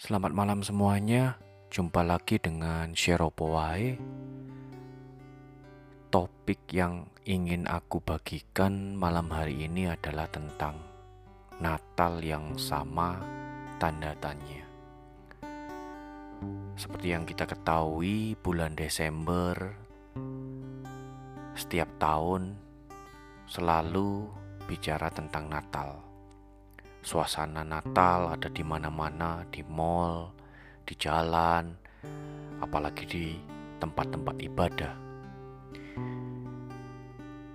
Selamat malam semuanya. Jumpa lagi dengan Sheropo Wae. Topik yang ingin aku bagikan malam hari ini adalah tentang Natal yang sama tanda tanya. Seperti yang kita ketahui, bulan Desember setiap tahun selalu bicara tentang Natal. Suasana Natal ada di mana-mana, di mall, di jalan, apalagi di tempat-tempat ibadah.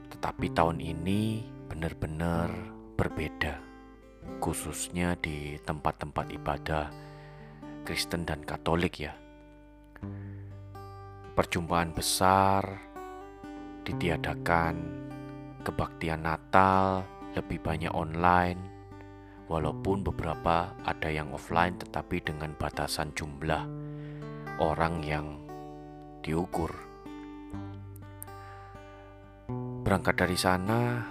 Tetapi tahun ini benar-benar berbeda, khususnya di tempat-tempat ibadah Kristen dan Katolik ya. Perjumpaan besar ditiadakan, kebaktian Natal lebih banyak online, walaupun beberapa ada yang offline tetapi dengan batasan jumlah orang yang diukur. Berangkat dari sana,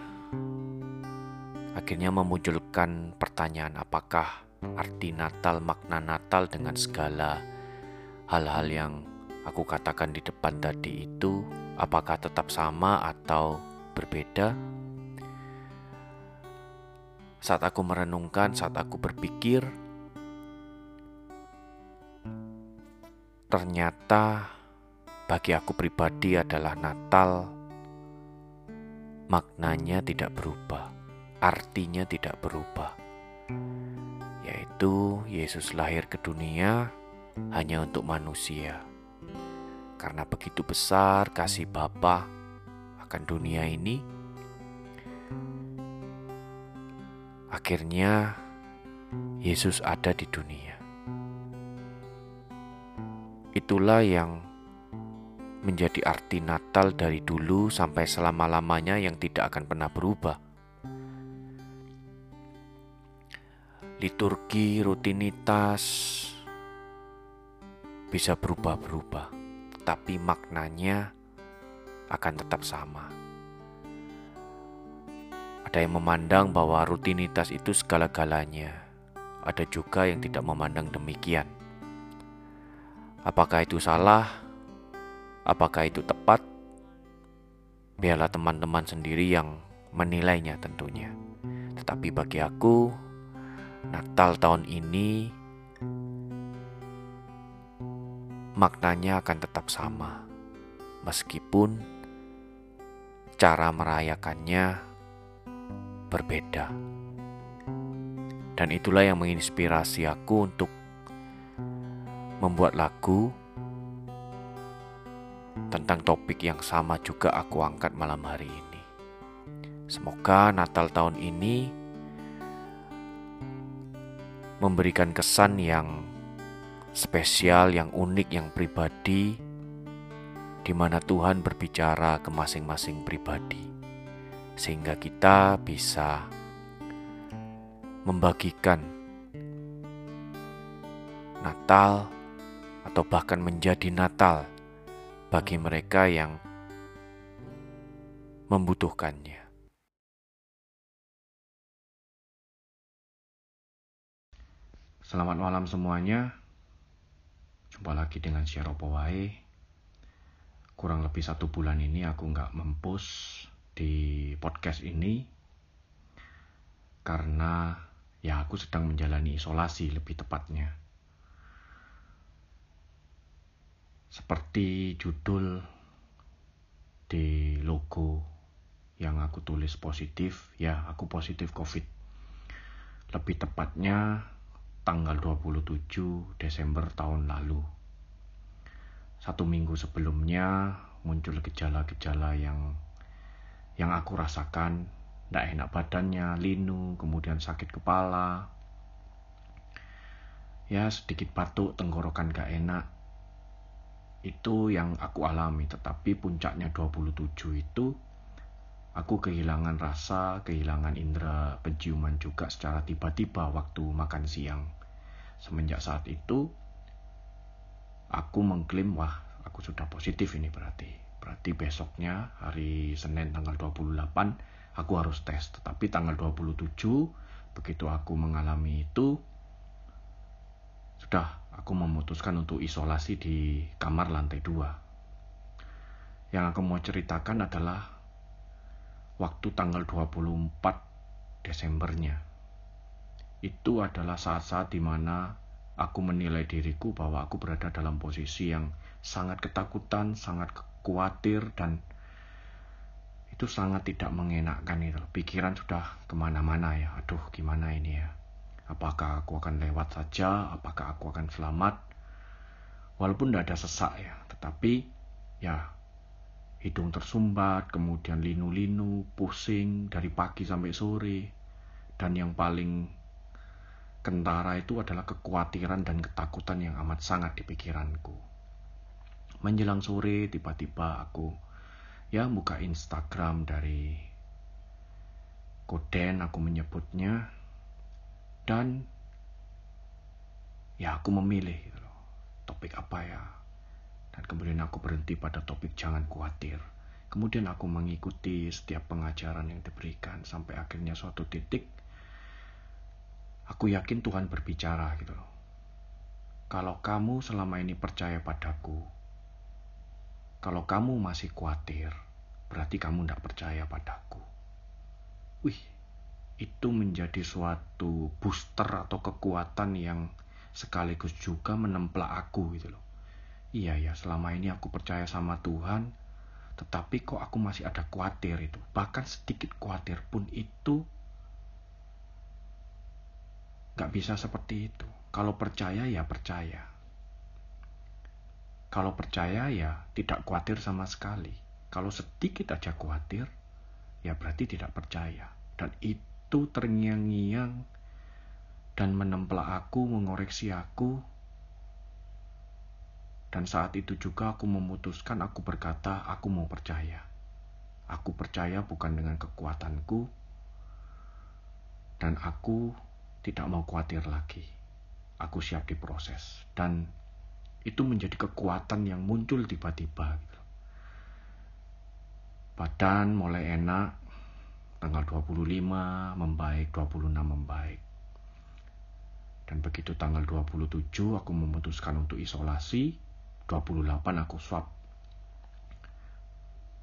akhirnya memunculkan pertanyaan apakah arti Natal, makna Natal dengan segala hal-hal yang aku katakan di depan tadi itu apakah tetap sama atau berbeda? Saat aku merenungkan, saat aku berpikir, ternyata bagi aku pribadi adalah Natal maknanya tidak berubah, artinya tidak berubah, yaitu Yesus lahir ke dunia hanya untuk manusia. Karena begitu besar kasih Bapa akan dunia ini, akhirnya Yesus ada di dunia. Itulah yang menjadi arti Natal dari dulu sampai selama-lamanya yang tidak akan pernah berubah. Liturgi, rutinitas bisa berubah-berubah, tapi maknanya akan tetap sama. Ada yang memandang bahwa rutinitas itu segala-galanya. Ada juga yang tidak memandang demikian. Apakah itu salah? Apakah itu tepat? Biarlah teman-teman sendiri yang menilainya tentunya. Tetapi bagi aku, Natal tahun ini maknanya akan tetap sama. Meskipun cara merayakannya berbeda. Dan itulah yang menginspirasi aku untuk membuat lagu tentang topik yang sama juga aku angkat malam hari ini. Semoga Natal tahun ini memberikan kesan yang spesial, yang unik, yang pribadi, di mana Tuhan berbicara ke masing-masing pribadi, sehingga kita bisa membagikan Natal atau bahkan menjadi Natal bagi mereka yang membutuhkannya. Selamat malam semuanya. Jumpa lagi dengan Syaropo Wae. Kurang lebih satu bulan ini aku nggak mempus di podcast ini karena ya aku sedang menjalani isolasi lebih tepatnya. Seperti judul di logo yang aku tulis positif, ya aku positif COVID. Lebih tepatnya tanggal 27 Desember tahun lalu. Satu minggu sebelumnya muncul gejala-gejala yang yang aku rasakan, tidak enak badannya, linu, kemudian sakit kepala, ya sedikit batuk, tenggorokan gak enak, itu yang aku alami tetapi puncaknya 27 itu aku kehilangan rasa kehilangan indera penciuman juga secara tiba-tiba waktu makan siang. Semenjak saat itu aku mengklaim wah aku sudah positif ini berarti berarti besoknya hari Senin tanggal 28 aku harus tes tetapi tanggal 27 begitu aku mengalami itu sudah, aku memutuskan untuk isolasi di kamar lantai dua. Yang aku mau ceritakan adalah waktu tanggal 24 Desembernya. Itu adalah saat-saat di mana aku menilai diriku bahwa aku berada dalam posisi yang sangat ketakutan, sangat khawatir, dan itu sangat tidak mengenakkan itu. Pikiran sudah ke mana-mana ya. Aduh, gimana ini ya Apakah aku akan lewat saja? Apakah aku akan selamat? Walaupun tidak ada sesak ya, tetapi ya hidung tersumbat, kemudian linu-linu, pusing dari pagi sampai sore. Dan yang paling kentara itu adalah kekhawatiran dan ketakutan yang amat sangat di pikiranku. Menjelang sore tiba-tiba aku ya buka Instagram dari Koden aku menyebutnya. Dan ya aku memilih gitu loh, topik apa ya. Dan kemudian aku berhenti pada topik jangan khawatir. Kemudian aku mengikuti setiap pengajaran yang diberikan sampai akhirnya suatu titik aku yakin Tuhan berbicara gitu loh. Kalau kamu selama ini percaya padaku kalau kamu masih khawatir berarti kamu tidak percaya padaku wih itu menjadi suatu booster atau kekuatan yang sekaligus juga menemplak aku gitu loh. Iya ya, selama ini aku percaya sama Tuhan, tetapi kok aku masih ada khawatir itu. Bahkan sedikit khawatir pun itu gak bisa seperti itu. Kalau percaya ya percaya. Kalau percaya ya tidak khawatir sama sekali. Kalau sedikit aja khawatir, ya berarti tidak percaya. Dan itu terngiang-ngiang dan menempel aku, mengoreksi aku. Dan saat itu juga aku memutuskan, aku berkata, aku mau percaya. Aku percaya bukan dengan kekuatanku, dan aku tidak mau khawatir lagi. Aku siap diproses. Dan itu menjadi kekuatan yang muncul tiba-tiba. Gitu. Badan mulai enak, tanggal 25 membaik, 26 membaik. Dan begitu tanggal 27 aku memutuskan untuk isolasi, 28 aku swab.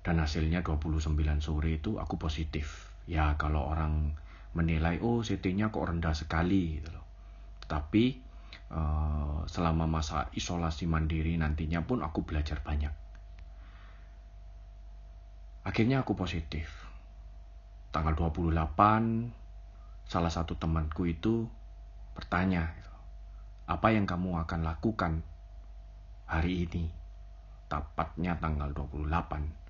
Dan hasilnya 29 sore itu aku positif. Ya kalau orang menilai, oh CT-nya kok rendah sekali gitu loh. Tapi uh, selama masa isolasi mandiri nantinya pun aku belajar banyak. Akhirnya aku positif. Tanggal 28 salah satu temanku itu bertanya apa yang kamu akan lakukan hari ini? Tepatnya tanggal 28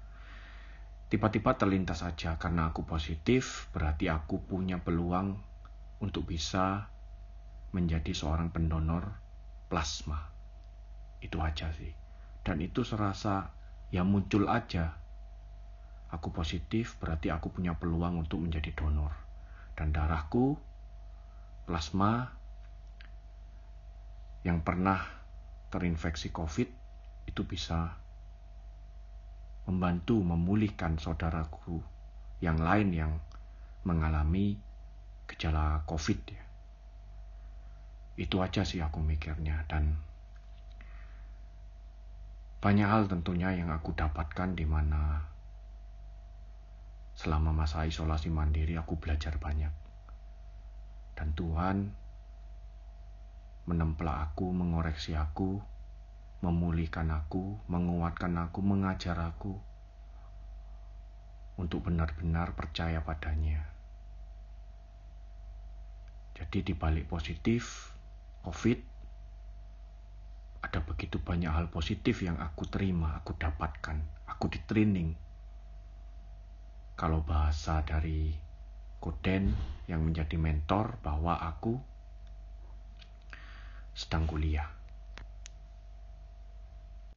tiba-tiba terlintas saja karena aku positif berarti aku punya peluang untuk bisa menjadi seorang pendonor plasma itu aja sih dan itu serasa ya muncul aja aku positif berarti aku punya peluang untuk menjadi donor. Dan darahku, plasma yang pernah terinfeksi COVID itu bisa membantu memulihkan saudaraku yang lain yang mengalami gejala COVID ya. Itu aja sih aku mikirnya dan banyak hal tentunya yang aku dapatkan di mana Selama masa isolasi mandiri aku belajar banyak. Dan Tuhan menempel aku, mengoreksi aku, memulihkan aku, menguatkan aku, mengajar aku untuk benar-benar percaya padanya. Jadi di balik positif COVID ada begitu banyak hal positif yang aku terima, aku dapatkan, aku di training kalau bahasa dari Koden yang menjadi mentor bahwa aku sedang kuliah.